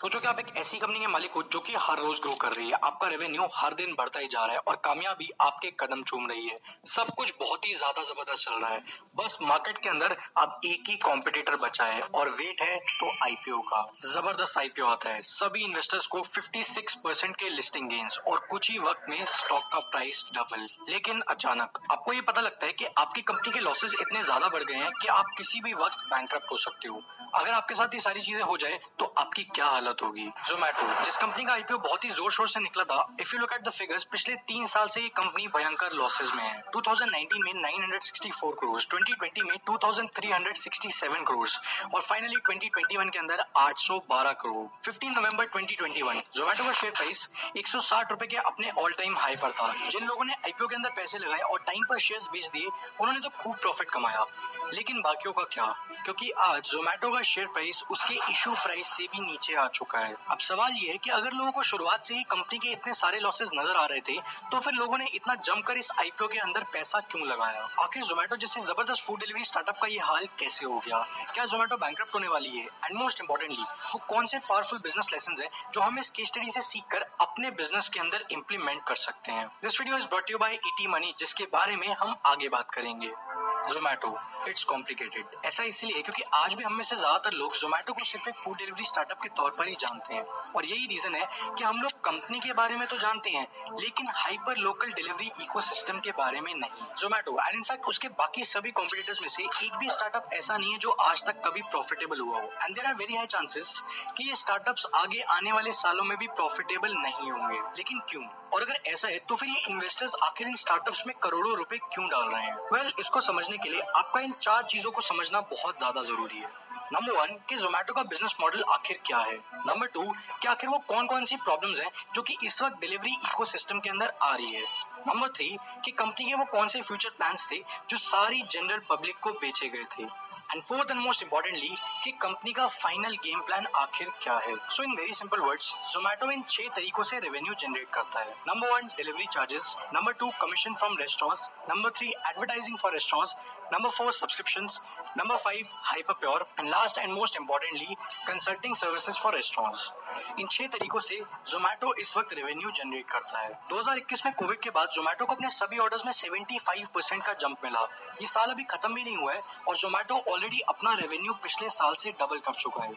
सोचो कि आप एक ऐसी कंपनी के मालिक हो जो कि हर रोज ग्रो कर रही है। आपका रेवेन्यू हर दिन बढ़ता ही जा रहा है और कामयाबी आपके कदम चूम रही है। सब कुछ बहुत ही ज़्यादा ज़बरदस्त चल रहा है। बस मार्केट के अंदर अब एक ही कॉम्पिटिटर बचा है और वेट है तो आईपीओ का। ज़बरदस्त आईपीओ आता है। सभी इन्वेस्टर्स को 56 परसेंट के लिस्टिंग गेन्स और कुछ ही वक्त में स्टॉक का प्राइस डबल लेकिन अचानक आपको ये पता लगता है की आपकी कंपनी के लॉसेस इतने ज़्यादा बढ़ गए हैं कि आप किसी भी वक्त बैंक हो सकते हो। अगर आपके साथ ये सारी चीज़ें हो जाए तो आपकी क्या हालत होगी। जोमेटो जिस कंपनी का आईपीओ बहुत ही ज़ोर शोर से निकला था if you look at the figures पिछले तीन साल से ये कंपनी भयंकर लॉसेज में है। 2019 में 964 करोड़ 2020 में 2367 करोड़ और फाइनली 2021 के अंदर 812 करोड़ 15 नवंबर 2021 जोमेटो का शेयर प्राइस एक रुपए के अपने ऑल टाइम हाई पर था। जिन लोगों ने आईपीओ के अंदर पैसे लगाए और टाइम पर शेयर्स बेच दिए, उन्होंने तो खूब प्रॉफिट कमाया। लेकिन बाकियों का क्या? क्योंकि आज जोमेटो का शेयर प्राइस उसके इशू प्राइस से भी नीचे आ चुका है। अब सवाल ये है कि अगर लोगों को शुरुआत से ही कंपनी के इतने सारे लॉसेस नज़र आ रहे थे तो फिर लोगों ने इतना जमकर इस आईपीओ के अंदर पैसा क्यों लगाया? आखिर जोमेटो जैसे ज़बरदस्त फ़ूड डिलीवरी स्टार्टअप का ये हाल कैसे हो गया? क्या जोमेटो बैंक होने वाली है? एंड मोस्ट इम्पोर्टेंटली वो कौन से पावरफुल बिज़नेस लेसन है जो हम इस केस स्टडी से सीख कर अपने बिज़नेस के अंदर इम्प्लीमेंट कर सकते हैं? This video is brought you by ET Money जिसके बारे में हम आगे बात करेंगे। जोमेटो इट्स कॉम्प्लिकेटेड ऐसा इसलिए क्योंकि आज भी हम में से ज़्यादातर लोग जोमेटो को सिर्फ़ एक फ़ूड डिलीवरी स्टार्टअप के तौर पर ही जानते हैं। और यही रीजन है कि हम लोग कंपनी के बारे में तो जानते हैं लेकिन हाइपर लोकल डिलीवरी इकोसिस्टम के बारे में नहीं। जोमेटो एंड इनफैक्ट उसके बाकी सभी कॉम्पिटिटर्स में से एक भी स्टार्टअप ऐसा नहीं है जो आज तक कभी प्रॉफिटेबल हुआ हो। And there are very high chances कि ये स्टार्टअप्स आगे आने वाले सालों में भी प्रॉफिटेबल नहीं होंगे। लेकिन क्यों? और अगर ऐसा है तो फिर ये इन्वेस्टर्स आखिर इन स्टार्टअप्स में करोड़ों रुपए क्यों डाल रहे हैं? वेल well, इसको समझने के लिए आपका चार चीज़ों को समझना बहुत ज़्यादा ज़रूरी है। नंबर वन कि जोमेटो का बिज़नेस मॉडल आखिर क्या है? नंबर टू कि आखिर वो कौन कौन सी प्रॉब्लम्स हैं जो कि इस वक्त डिलीवरी इकोसिस्टम के अंदर आ रही है? नंबर थ्री कि कंपनी के वो कौन से फ्यूचर प्लान्स थे जो सारी जनरल पब्लिक को बेचे गए थे? And fourth and most importantly कि कंपनी का फाइनल गेम प्लान आखिर क्या है? So in very simple words Zomato इन छह तरीकों से रेवेन्यू जनरेट करता है। Number one delivery charges number two commission from restaurants number three advertising for restaurants number four subscription Number five, Hyperpure, and last and most importantly, consulting services for restaurants. इन छह तरीकों से जोमेटो इस वक्त revenue generate करता है। 2021 में Covid के बाद जोमेटो को अपने सभी ऑर्डर्स में 75 परसेंट का जंप मिला। ये साल अभी खत्म भी नहीं हुआ है और जोमेटो ऑलरेडी अपना रेवेन्यू पिछले साल से डबल कर चुका है।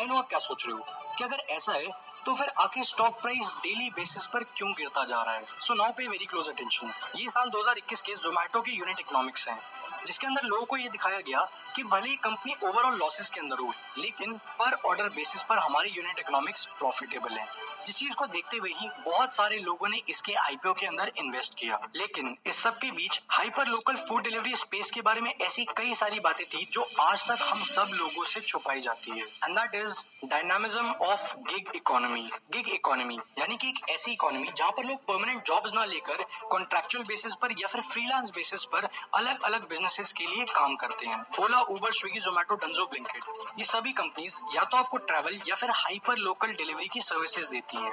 आई नो आप क्या सोच रहे हो? कि अगर ऐसा है तो फिर आखिर स्टॉक प्राइस डेली बेसिस पर क्यों गिरता जा रहा है? So now pay very close attention ये साल 2021 के जोमेटो के यूनिट इकोनॉमिक्स हैं। जिसके अंदर लोगों को ये दिखाया गया कि भले ही कंपनी ओवरऑल लॉसेस के अंदर हो लेकिन पर ऑर्डर बेसिस पर हमारी यूनिट इकोनॉमिक्स प्रॉफिटेबल है। जिस चीज़ को देखते हुए ही बहुत सारे लोगों ने इसके आईपीओ के अंदर इन्वेस्ट किया। लेकिन इस सब के बीच hyper local food delivery space के बारे में ऐसी कई सारी बातें थी जो आज तक हम सब लोगों से छुपाई जाती है। And that is dynamism of gig economy gig economy यानी कि एक ऐसी इकोनॉमी जहाँ पर लोग परमानेंट जॉब्स ना लेकर कॉन्ट्रेक्चुअल बेसिस पर या फिर फ्रीलांस बेसिस पर अलग अलग बिजनेसेस के लिए काम करते हैं। Ola Uber Swiggy Zomato Dunzo Blinkit ये सभी कंपनीज़ या तो आपको ट्रेवल या फिर हाइपर लोकल डिलीवरी की सर्विसेज़ देती है।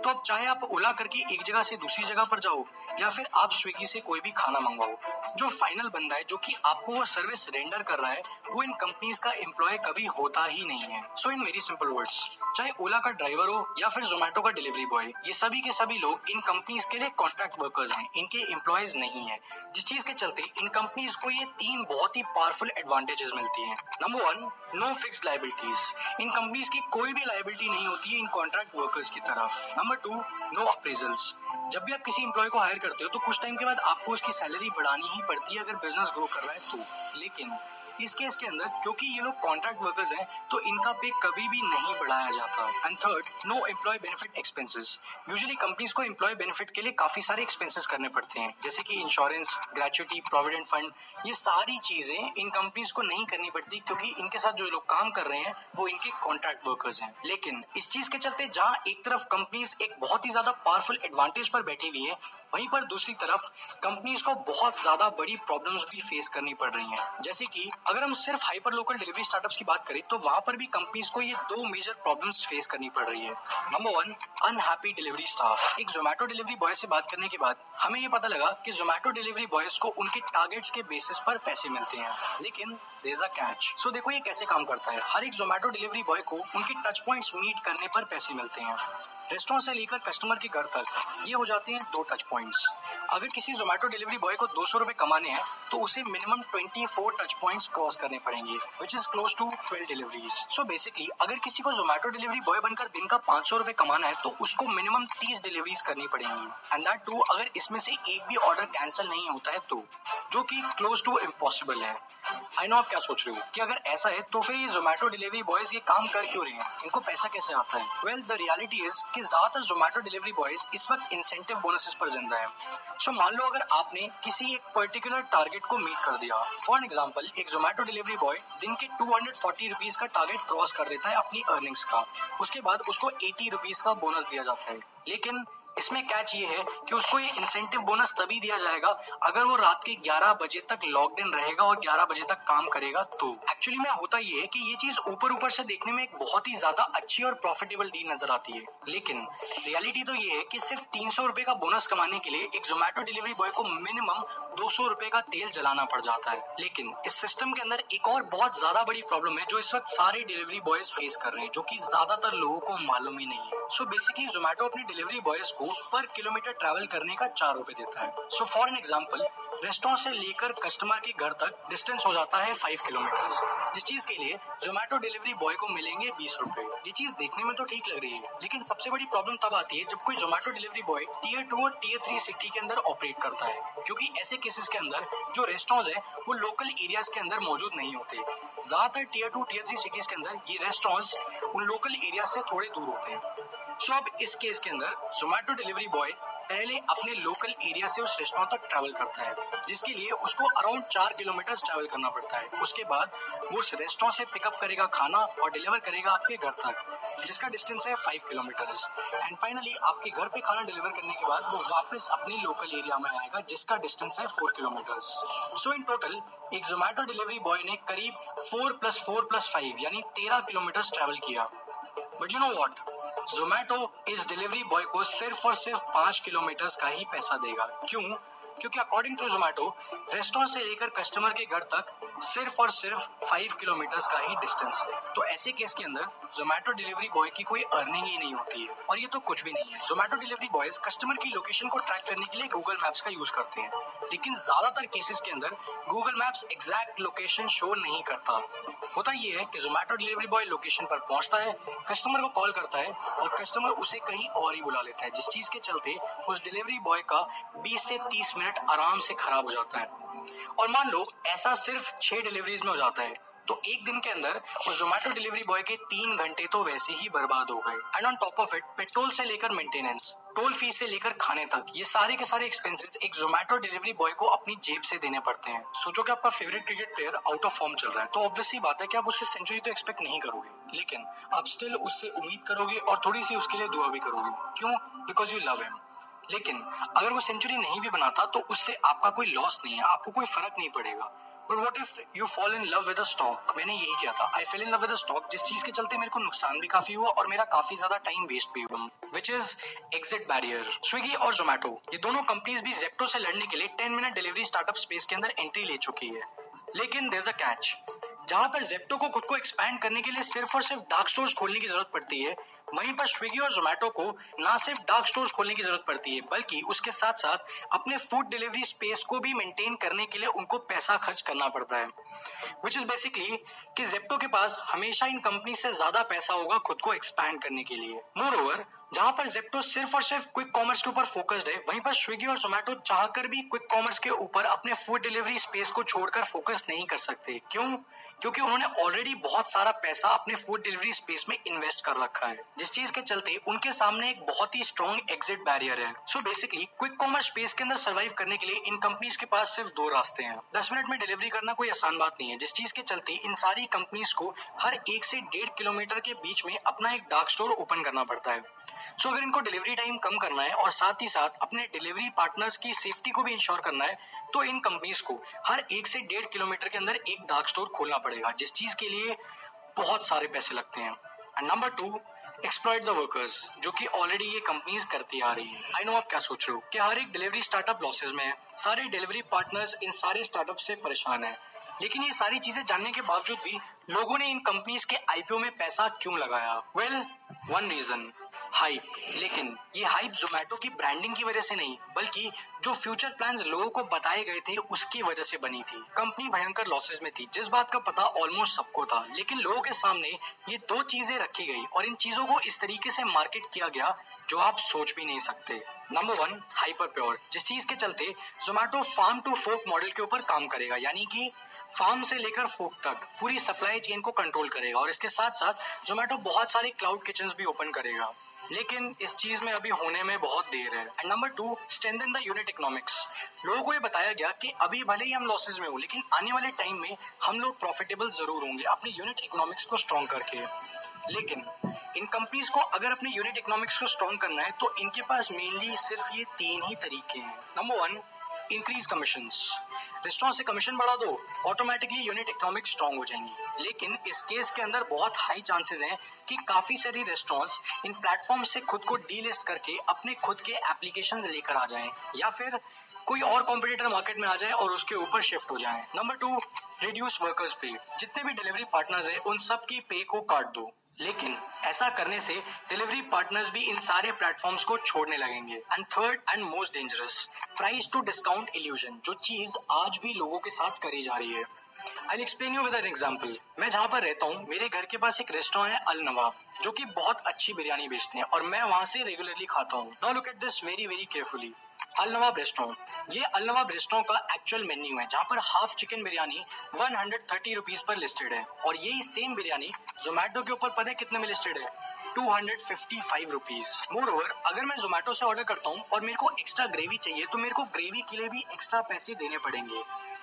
तो अब चाहे आप ओला करके एक जगह से दूसरी जगह पर जाओ या फिर आप स्विगी से कोई भी खाना मंगवाओ जो फाइनल बंदा है, जो कि आपको वो सर्विस रेंडर कर रहा है, वो इन कंपनीज़ का एम्प्लॉय कभी होता ही नहीं है। So in very simple words चाहे ओला का ड्राइवर हो या फिर जोमेटो का डिलीवरी बॉय ये सभी के सभी लोग इन कंपनीज़ के लिए कॉन्ट्रैक्ट वर्कर्स हैं, इनके एम्प्लॉयज़ नहीं है। जिस चीज़ के चलते इन कंपनीज़ को ये तीन बहुत ही पावरफुल एडवांटेजेस मिलती हैं। Number one no fix liabilities इन कंपनीज़ की कोई भी लाइबिलिटी नहीं होती है इन कॉन्ट्रैक्ट वर्कर्स की तरफ़। नंबर टू नो अप्रेजल्स जब भी आप किसी इंप्लॉय को हायर करते हो तो कुछ टाइम के बाद आपको उसकी सैलरी बढ़ानी ही पड़ती है अगर बिज़नेस ग्रो कर रहा है तो। लेकिन इस केस के अंदर, क्योंकि ये लोग कॉन्ट्रैक्ट वर्कर्स हैं तो इनका पे कभी भी नहीं बढ़ाया जाता। And third no employ benefit expenses usually companies को एम्प्लॉय बेनिफिट के लिए काफ़ी सारे एक्सपेंसेस करने पड़ते हैं, जैसे कि इंश्योरेंस ग्रेचुटी प्रोविडेंट फंड ये सारी चीज़ें इन कंपनीज़ को नहीं करनी पड़ती, क्योंकि इनके साथ जो लोग काम कर रहे हैं, वो इनके कॉन्ट्रैक्ट वर्कर्स हैं। लेकिन इस चीज़ के चलते, जहाँ एक तरफ़ कंपनीज़ एक बहुत ही ज़्यादा पावरफुल एडवांटेज पर बैठी हुई है, वहीं पर दूसरी तरफ़ कंपनीज़ को बहुत ज़्यादा बड़ी प्रॉब्लम्स भी फेस करनी पड़ रही हैं। जैसे कि अगर हम सिर्फ़ हाइपर लोकल डिलीवरी स्टार्टअप्स की बात करें तो वहाँ पर भी कंपनीज़ को ये दो मेजर प्रॉब्लम्स फेस करनी पड़ रही है। Number one unhappy delivery staff एक जोमेटो डिलीवरी बॉय से बात करने के बाद हमें ये पता लगा कि जोमेटो डिलीवरी बॉयज़ को उनके टारगेट्स के बेसिस पर पैसे मिलते हैं। लेकिन देर अ कैच सो देखो ये कैसे काम करता है। हर एक जोमेटो डिलीवरी बॉय को उनके टच पॉइंट्स मीट करने पर पैसे मिलते हैं। रेस्टोरेंट से लेकर कस्टमर के घर तक, ये हो जाते हैं दो टच पॉइंट्स अगर किसी जोमेटो डिलीवरी बॉय को दो सौ रुपए कमाने हैं तो उसे minimum twenty four touch points cross करने पड़ेंगे which is close to twelve deliveries so basically अगर किसी को जोमेटो डिलीवरी बॉय बनकर दिन का पाँच सौ रुपए कमाना है तो उसको मिनिमम तीस डिलीवरीज करनी पड़ेंगी. एंड दैट टू अगर इसमें से एक भी ऑर्डर कैंसिल नहीं होता है तो जो कि क्लोज टू इम्पॉसिबल है. आई नो आप क्या सोच रहे हो, कि अगर ऐसा है तो फिर ये जोमेटो डिलीवरी बॉयज़ ये काम कर क्यों रहे हैं? इनको पैसा कैसे आता है? वेल द रियलिटी इज़ कि ज़्यादातर जोमेटो डिलीवरी बॉयज़ इस वक्त इंसेंटिव बोनसेस पर ज़िंदा है। सो मान लो अगर आपने किसी एक पर्टिकुलर टारगेट को मीट कर दिया। फॉर एग्ज़ाम्पल एक जोमेटो डिलीवरी बॉय दिन के टू हंड्रेड फोर्टी रुपीज़ का टारगेट क्रॉस कर देता है अपनी अर्निंग्स का। उसके बाद उसको एटी रुपीज़ का बोनस दिया जाता है। लेकिन इसमें कैच ये है कि उसको ये इंसेंटिव बोनस तभी दिया जाएगा अगर वो रात के 11 बजे तक लॉकड इन रहेगा और 11 बजे तक काम करेगा तो। एक्चुअली में होता ये है कि ये चीज़ ऊपर ऊपर से देखने में एक बहुत ही ज़्यादा अच्छी और प्रॉफिटेबल डील नज़र आती है। लेकिन रियलिटी तो ये है कि सिर्फ़ तीन सौ का बोनस कमाने के लिए एक जोमेटो डिलीवरी बॉय को मिनिमम दो सौ का तेल जलाना पड़ जाता है। लेकिन इस सिस्टम के अंदर एक और बहुत ज़्यादा बड़ी प्रॉब्लम है जो इस वक्त सारे डिलीवरी बॉयज़ फेस कर रहे हैं, जो की ज़्यादातर लोगों को मालूम ही नहीं है। सो बेसिकली जोमेटो अपने डिलीवरी बॉयज़ को पर किलोमीटर ट्रैवल करने का चार रुपए देता है। So for an example restaurant से लेकर कस्टमर के घर तक डिस्टेंस हो जाता है फाइव किलोमीटर जिस चीज़ के लिए जोमेटो डिलीवरी बॉय को मिलेंगे बीस रूपए। ये चीज़ देखने में तो ठीक लग रही है, लेकिन सबसे बड़ी प्रॉब्लम तब आती है जब कोई Zomato delivery boy tier two और टीयर थ्री सिटी के अंदर ऑपरेट करता है, क्योंकि ऐसे केसेस के अंदर जो रेस्टोरेंट है, वो लोकल एरियाज़ के अंदर मौजूद नहीं होते। ज़्यादातर tier two tier three cities के अंदर ये रेस्टोरेंट उन लोकल एरिया से थोड़े दूर होते हैं। सो अब इस केस के अंदर जोमेटो डिलीवरी बॉय पहले अपने लोकल एरिया से उस रेस्टोरेंट तक ट्रैवल करता है, जिसके लिए उसको अराउंड चार किलोमीटर ट्रैवल करना पड़ता है। उसके बाद वो उस रेस्टोरेंट से पिकअप करेगा खाना और डिलीवर करेगा आपके घर तक, जिसका डिस्टेंस है फाइव किलोमीटर एंड फाइनली आपके घर पे खाना डिलीवर करने के बाद वो वापस अपने लोकल एरिया में आएगा, जिसका डिस्टेंस है four kilometre so in total एक जोमेटो डिलीवरी बॉय ने करीब four plus four plus five यानी तेरह किलोमीटर ट्रैवल किया। But you know what Zomato इस डिलीवरी बॉय को सिर्फ़ और सिर्फ़ पाँच किलोमीटर का ही पैसा देगा। क्यों? क्योंकि अकॉर्डिंग टू जोमेटो रेस्टोरेंट से लेकर कस्टमर के घर तक सिर्फ़ और सिर्फ़ फाइव किलोमीटर का ही डिस्टेंस है। तो ऐसे केस के अंदर जोमेटो डिलीवरी बॉय की कोई अर्निंग ही नहीं होती है। और ये तो कुछ भी नहीं है। जोमेटो डिलीवरी बॉयज़ कस्टमर की लोकेशन को ट्रैक करने के लिए गूगल मैप्स का यूज़ करते हैं। लेकिन ज़्यादातर केसेस के अंदर Google Maps exact location show नहीं करता। होता ये है कि जोमेटो डिलीवरी बॉय लोकेशन पर पहुँचता है कस्टमर को कॉल करता है और कस्टमर उसे कहीं और ही बुला लेता है, जिस चीज़ के चलते उस डिलीवरी बॉय का 20 से 30 मिनट आराम से खराब हो जाता है। और मान लो ऐसा सिर्फ़ छह डिलीवरीज में हो जाता है। तो एक दिन के अंदर उस जोमेटो डिलीवरी बॉय के तीन घंटे तो वैसे ही बर्बाद हो गए। And on top of it petrol से लेकर मेंटेनेंस टोल फ़ीस से लेकर खाने तक, ये सारे के सारे एक्सपेंसेस एक जोमेटो डिलीवरी बॉय को अपनी जेब से देने पड़ते हैं। सोचो कि आपका favourite cricket player out of form चल रहा है। तो ऑब्वियसली बात है कि आप उससे सेंचुरी तो एक्सपेक्ट नहीं करोगे। लेकिन आप स्टिल उससे उम्मीद करोगे और थोड़ी सी उसके लिए दुआ भी करोगे। क्यों? बिकॉज़ यू लव हिम लेकिन अगर वो सेंचुरी नहीं भी बनाता तो उससे आपका कोई लॉस नहीं है। आपको कोई फ़र्क नहीं पड़ेगा। But what if you fall in love with stock मैंने यही किया था। I fell in love with stock जिस चीज़ के चलते मेरे को नुकसान भी काफ़ी हुआ और मेरा काफ़ी ज़्यादा टाइम वेस्ट भी हुआ which is exit barrier Swiggy और जोमेटो ये दोनों कंपनीज़ भी जेप्टो से लड़ने के लिए ten minute delivery startup space के अंदर एंट्री ले चुकी है। लेकिन देर अ कैच जहाँ पर जेप्टो को खुद को एक्सपैंड करने के लिए सिर्फ़ और सिर्फ़ डार्क स्टोर्स खोलने की ज़रूरत पड़ती है वहीं पर स्विगी और जोमेटो को न सिर्फ़ डार्क स्टोर्स खोलने की ज़रूरत पड़ती है, बल्कि उसके साथ साथ अपने फ़ूड डिलीवरी स्पेस को भी मेंटेन करने के लिए उनको पैसा खर्च करना पड़ता है। विच इज़ बेसिकली कि जेप्टो के पास हमेशा इन कंपनी से ज़्यादा पैसा होगा खुद को एक्सपैंड करने के लिए। मोर ओवर जहाँ पर जेप्टो सिर्फ़ और सिर्फ़ क्विक कॉमर्स के ऊपर फोकस्ड है, वहीं पर स्विगी और जोमेटो चाहकर भी क्विक कॉमर्स के ऊपर अपने फ़ूड डिलीवरी स्पेस को छोड़कर फोकस नहीं कर सकते। क्यों? क्योंकि उन्होंने ऑलरेडी बहुत सारा पैसा अपने फ़ूड डिलीवरी स्पेस में इन्वेस्ट कर रखा है। जिस चीज़ के चलते उनके सामने एक बहुत ही स्ट्रॉन्ग एग्जिट बैरियर है। So basically quick commerce space के अंदर सर्वाइव करने के लिए इन कंपनीज़ के पास सिर्फ़ दो रास्ते हैं। दस मिनट में डिलीवरी करना कोई आसान बात नहीं है। जिस चीज़ के चलते इन सारी कंपनीज़ को हर एक से डेढ़ किलोमीटर के बीच में अपना एक डार्क स्टोर ओपन करना पड़ता है। सो अगर इनको डिलीवरी टाइम कम करना है और साथ ही साथ अपने डिलीवरी पार्टनर्स की सेफ्टी को भी इंश्योर करना है तो इन कंपनीज़ को हर एक से डेढ़ किलोमीटर के अंदर एक डार्क स्टोर खोलना पड़ेगा, जिस चीज़ के लिए बहुत सारे पैसे लगते हैं। And number two exploit the workers जो कि ऑलरेडी ये कंपनीज़ करती आ रही है। आई नो आप क्या सोच रहे हो कि हर एक डिलीवरी स्टार्टअप लॉसेज में है। सारे डिलीवरी पार्टनर्स इन सारे स्टार्टअप से परेशान है। लेकिन ये सारी चीज़ें जानने के बावजूद भी लोगों ने इन कंपनीज़ के आईपीओ में पैसा क्यों लगाया? वेल वन रीजन हाइप लेकिन ये हाइप जोमेटो की ब्रांडिंग की वजह से नहीं, बल्कि जो फ्यूचर प्लान्स लोगों को बताए गए थे, उसकी वजह से बनी थी। कंपनी भयंकर लॉसेस में थी, जिस बात का पता ऑलमोस्ट सबको था। लेकिन लोगों के सामने ये दो चीज़ें रखी गई, और इन चीज़ों को इस तरीके से मार्केट किया गया, जो आप सोच भी नहीं सकते। नंबर वन हाइपर प्योर जिस चीज़ के चलते Zomato farm to fork model के ऊपर काम करेगा, यानी कि फार्म से लेकर फोक तक पूरी सप्लाई चेन को कंट्रोल करेगा, और इसके साथ साथ जोमेटो बहुत सारे क्लाउड किचन भी ओपन करेगा। लेकिन इस चीज़ में अभी होने में बहुत देर है। And number two strengthen the unit economics लोगों को ये बताया गया कि अभी भले ही हम लॉसेज में हो, लेकिन आने वाले टाइम में हम लोग प्रॉफिटेबल ज़रूर होंगे, अपने यूनिट इकोनॉमिक्स को स्ट्रॉन्ग करके। लेकिन इन कंपनीज़ को अगर अपने यूनिट इकोनॉमिक्स को स्ट्रॉन्ग करना है तो इनके पास मेनली सिर्फ़ ये तीन ही तरीके हैं। Number one increase commission restaurant से कमीशन बढ़ा दो ऑटोमेटिकली यूनिट इकोनॉमिक स्ट्रॉन्ग हो जाएँगी। लेकिन इस केस के अंदर बहुत हाई चांसेस हैं कि काफ़ी सारी रेस्टोरेंट्स इन प्लेटफॉर्म से खुद को डीलिस्ट करके अपने खुद के एप्लीकेशन लेकर आ जाएँ, या फिर कोई और कॉम्पिटिटर मार्केट में आ जाए और उसके ऊपर शिफ्ट हो जाए। नंबर टू रिड्यूस वर्कर्स पे जितने भी डिलीवरी पार्टनर्स हैं, उन सब की पे को काट दो। लेकिन ऐसा करने से डिलीवरी पार्टनर्स भी इन सारे प्लेटफॉर्म्स को छोड़ने लगेंगे। And third and most dangerous price to discount illusion जो चीज़ आज भी लोगों के साथ करी जा रही है। I explain you with an example मैं जहाँ पर रहता हूँ, मेरे घर के पास एक रेस्टोरेंट है अल नवाब जो कि बहुत अच्छी बिरयानी बेचते हैं और मैं वहाँ से रेगुलरली खाता हूँ। Now look at this very very carefully अल ब्रेस्टो ये अलनवाब रेस्टोरेंट का एक्चुअल मेन्यू है, जहाँ पर half chicken biryani one hundred thirty rupees पर लिस्टेड है। और यही सेम बिरयानी जोमेटो के ऊपर पता है कितने में लिस्टेड है? Two hundred fifty five rupees more over अगर मैं जोमेटो से ऑर्डर करता हूँ और मेरे को एक्स्ट्रा ग्रेवी चाहिए तो मेरे को ग्रेवी के लिए भी एक्स्ट्रा पैसे देने पड़ेंगे।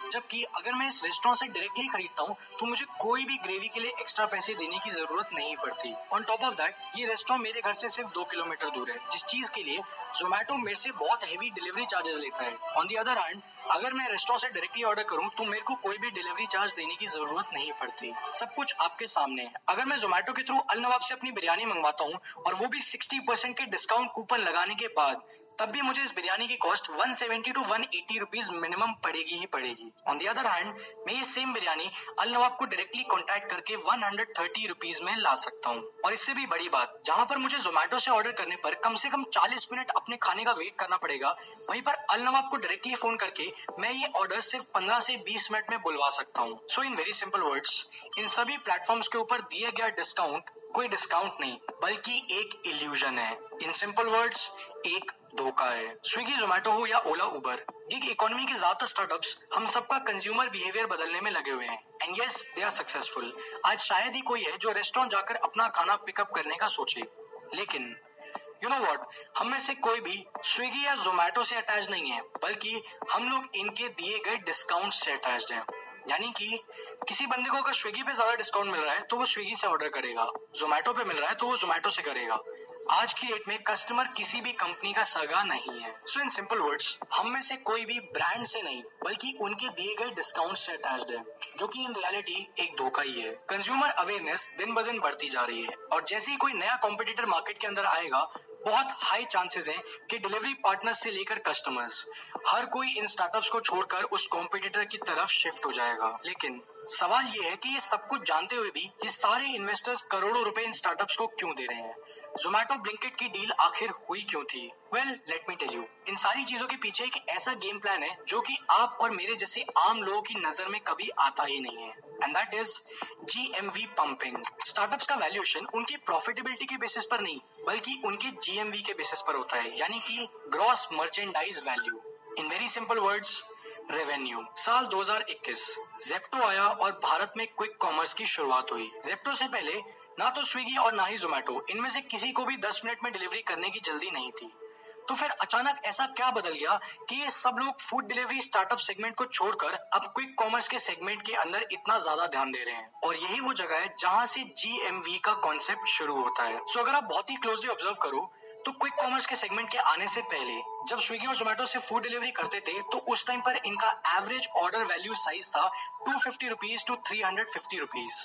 जबकि अगर मैं इस रेस्टोरेंट से डायरेक्टली खरीदता हूँ तो मुझे कोई भी ग्रेवी के लिए एक्स्ट्रा पैसे देने की ज़रूरत नहीं पड़ती। ऑन टॉप ऑफ़ दैट ये रेस्टोरेंट मेरे घर से सिर्फ़ दो किलोमीटर दूर है, जिस चीज़ के लिए जोमेटो मेरे से बहुत हैवी डिलीवरी चार्जेस लेता है। ऑन दी अदर हैंड अगर मैं रेस्टोरेंट से डायरेक्टली ऑर्डर करूँ तो मेरे को कोई भी डिलीवरी चार्ज देने की ज़रूरत नहीं पड़ती। सब कुछ आपके सामने है। अगर मैं जोमेटो के थ्रू अल नवाब से अपनी बिरयानी मंगवाता हूँ, और वो भी सिक्सटी परसेंट के डिस्काउंट कूपन लगाने के बाद तब भी मुझे इस बिरयानी की कॉस्ट 170 टू 180 रुपीस मिनिमम पड़ेगी ही पड़ेगी। ऑन दी अदर हैंड मैं ये सेम बिरयानी अल नवाब को डायरेक्टली कॉन्टेक्ट करके 130 रुपीस में ला सकता हूँ। और इससे भी बड़ी बात, जहाँ पर मुझे जोमेटो से ऑर्डर करने पर कम से कम 40 मिनट अपने खाने का वेट करना पड़ेगा, वहीं पर अल नवाब को डायरेक्टली फ़ोन करके मैं ये ऑर्डर सिर्फ़ 15 से 20 मिनट में बुलवा सकता हूँ। So in very simple words इन सभी प्लेटफॉर्म्स के ऊपर दिया गया डिस्काउंट कोई डिस्काउंट नहीं, बल्कि एक इल्यूजन है। इन सिंपल वर्ड्स एक धोखा है। स्विगी जोमेटो हो या ओला उबर गिग इकोनॉमी के ज़्यादातर स्टार्टअप्स हम सबका कंज्यूमर बिहेवियर बदलने में लगे हुए हैं। And yes they are successful आज शायद ही कोई है जो रेस्टोरेंट जाकर अपना खाना पिकअप करने का सोचे। लेकिन यू नो वॉट हम में से कोई भी स्विगी या जोमेटो से अटैच नहीं है, बल्कि हम लोग इनके दिए गए डिस्काउंट से अटैच हैं। यानी कि किसी बंदे को अगर स्विगी पे ज़्यादा डिस्काउंट मिल रहा है तो वो स्विगी से ऑर्डर करेगा। जोमेटो पे मिल रहा है तो वो जोमेटो से करेगा। आज की डेट में कस्टमर किसी भी कंपनी का सगा नहीं है। सो इन सिंपल वर्ड्स हम में से कोई भी ब्रांड से नहीं, बल्कि उनके दिए गए डिस्काउंट से अटैच है, जो कि इन रियलिटी एक धोखा ही है। कंज्यूमर अवेयरनेस दिन ब दिन बढ़ती जा रही है, और जैसे ही कोई नया कॉम्पिटिटर मार्केट के अंदर आएगा, बहुत हाई चांसेस हैं कि डिलीवरी पार्टनर से लेकर कस्टमर्स हर कोई इन स्टार्टअप्स को छोड़कर उस कॉम्पिटिटर की तरफ़ शिफ्ट हो जाएगा। लेकिन सवाल ये है कि ये सब कुछ जानते हुए भी ये सारे इन्वेस्टर्स करोड़ों रुपए इन स्टार्टअप्स को क्यों दे रहे हैं? जोमेटो ब्लिंकेट की डील आखिर हुई क्यों थी? Well let me tell you इन सारी चीज़ों के पीछे एक ऐसा गेम प्लान है जो कि आप और मेरे जैसे आम लोगों की नज़र में कभी आता ही नहीं है। And that is GMV pumping startups का वैल्यूएशन उनकी प्रॉफिटेबिलिटी के बेसिस पर नहीं, बल्कि उनके जीएमवी के बेसिस पर होता है, यानी कि gross merchandise value in very simple words revenue साल 2021 जेप्टो आया और भारत में क्विक कॉमर्स की शुरुआत हुई। जेप्टो से पहले ना तो स्विगी और ना ही जोमेटो इनमें से किसी को भी 10 मिनट में डिलीवरी करने की जल्दी नहीं थी। तो फिर अचानक ऐसा क्या बदल गया कि ये सब लोग फ़ूड डिलीवरी स्टार्टअप सेगमेंट को छोड़कर अब क्विक कॉमर्स के सेगमेंट के अंदर इतना ज़्यादा ध्यान दे रहे हैं? और यही वो जगह है जहाँ से जीएमवी का कॉन्सेप्ट शुरू होता है। सो so, अगर आप बहुत ही क्लोजली ऑब्ज़र्व करो तो क्विक कॉमर्स के सेगमेंट के आने से पहले, जब स्विगी और जोमेटो से फ़ूड डिलीवरी करते थे तो उस टाइम पर इनका एवरेज ऑर्डर वैल्यू साइज़ था two fifty rupees to three hundred fifty rupees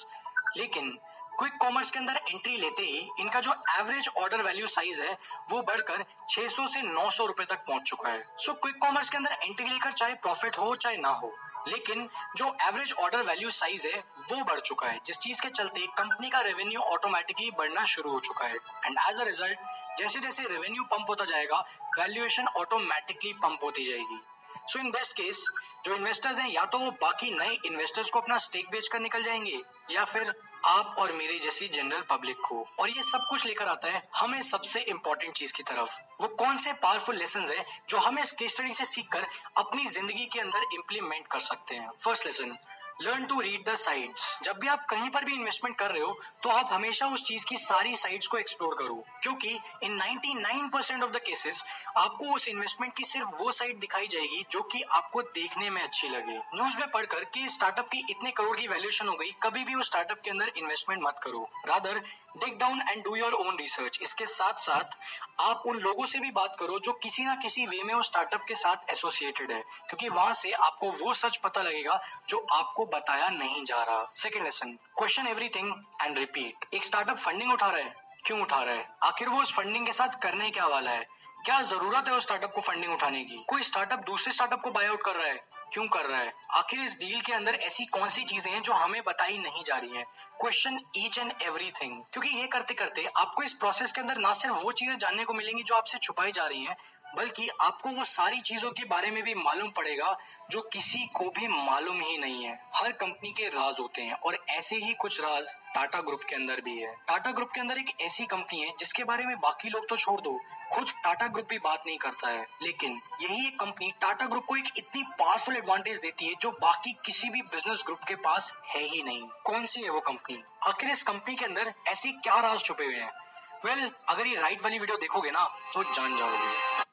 लेकिन क्विक कॉमर्स के अंदर एंट्री लेते ही, इनका जो एवरेज ऑर्डर वैल्यू साइज़ है, वो बढ़कर 600 से 900 रुपए तक पहुँच चुका है। सो क्विक कॉमर्स के अंदर एंट्री लेकर चाहे प्रॉफिट हो, चाहे ना हो, लेकिन जो एवरेज ऑर्डर वैल्यू साइज़ है, वो बढ़ चुका है। जिस चीज़ के चलते कंपनी का रेवेन्यू ऑटोमेटिकली बढ़ना शुरू हो चुका है। एंड एज अ रिज़ल्ट जैसे जैसे रेवेन्यू पंप होता जाएगा वैल्यूएशन ऑटोमेटिकली पंप होती जाएगी। सो इन बेस्ट केस जो इन्वेस्टर्स हैं, या तो वो बाकी नए इन्वेस्टर्स को अपना स्टेक बेचकर निकल जाएँगे, या फिर आप और मेरे जैसी जनरल पब्लिक को। और ये सब कुछ लेकर आता है हमें सबसे इंपॉर्टेंट चीज़ की तरफ़। वो कौन से पावरफुल लेसन है, जो हमें इस केस स्टडी से सीखकर अपनी ज़िंदगी के अंदर इम्प्लीमेंट कर सकते हैं? First lesson learn to read the sites जब भी आप कहीं पर भी इन्वेस्टमेंट कर रहे हो तो आप हमेशा उस चीज़ की सारी साइट्स को एक्सप्लोर करो। क्योंकि इन 99% ऑफ़ द केसेस आपको उस इन्वेस्टमेंट की सिर्फ़ वो साइट दिखाई जाएगी जो कि आपको देखने में अच्छी लगे। न्यूज़ में पढ़कर कि स्टार्टअप की इतने करोड़ की वैल्यूएशन हो गई, कभी भी उस स्टार्टअप के अंदर इन्वेस्टमेंट मत करो। Rather dig down and do your own research इसके साथ साथ आप उन लोगों से भी बात करो जो किसी ना किसी वे में उस स्टार्टअप के साथ एसोसिएटेड है। क्योंकि वहाँ से आपको वो सच पता लगेगा जो आपको बताया नहीं जा रहा। Second lesson question everything and repeat एक स्टार्टअप फंडिंग उठा रहा है? क्यों उठा रहा है? आखिर वो उस फंडिंग के साथ करने क्या वाला है? क्या ज़रूरत है उस स्टार्टअप को फंडिंग उठाने की? कोई स्टार्टअप दूसरे स्टार्टअप को बाय आउट कर रहा है? क्यों कर रहा है? आखिर इस डील के अंदर ऐसी कौन सी चीज़ें हैं जो हमें बताई नहीं जा रही हैं? क्वेश्चन ईच एंड एवरीथिंग क्योंकि ये करते करते आपको इस प्रोसेस के अंदर ना सिर्फ़ वो चीज़ें जानने को मिलेंगी जो आपसे छुपाई जा रही हैं बल्कि आपको वो सारी चीज़ों के बारे में भी मालूम पड़ेगा जो किसी को भी मालूम ही नहीं है। हर कंपनी के राज होते हैं और ऐसे ही कुछ राज टाटा ग्रुप के अंदर भी है। टाटा ग्रुप के अंदर एक ऐसी कंपनी है जिसके बारे में बाकी लोग तो छोड़ दो खुद टाटा ग्रुप भी बात नहीं करता है। लेकिन यही एक कंपनी टाटा ग्रुप को एक इतनी पावरफुल एडवांटेज देती है जो बाकी किसी भी बिज़नेस ग्रुप के पास है ही नहीं। कौन सी है वो कंपनी? आखिर इस कंपनी के अंदर ऐसी क्या राज छुपे हुए हैं? वेल well, अगर ये राइट वाली वीडियो देखोगे ना तो जान जाओगे।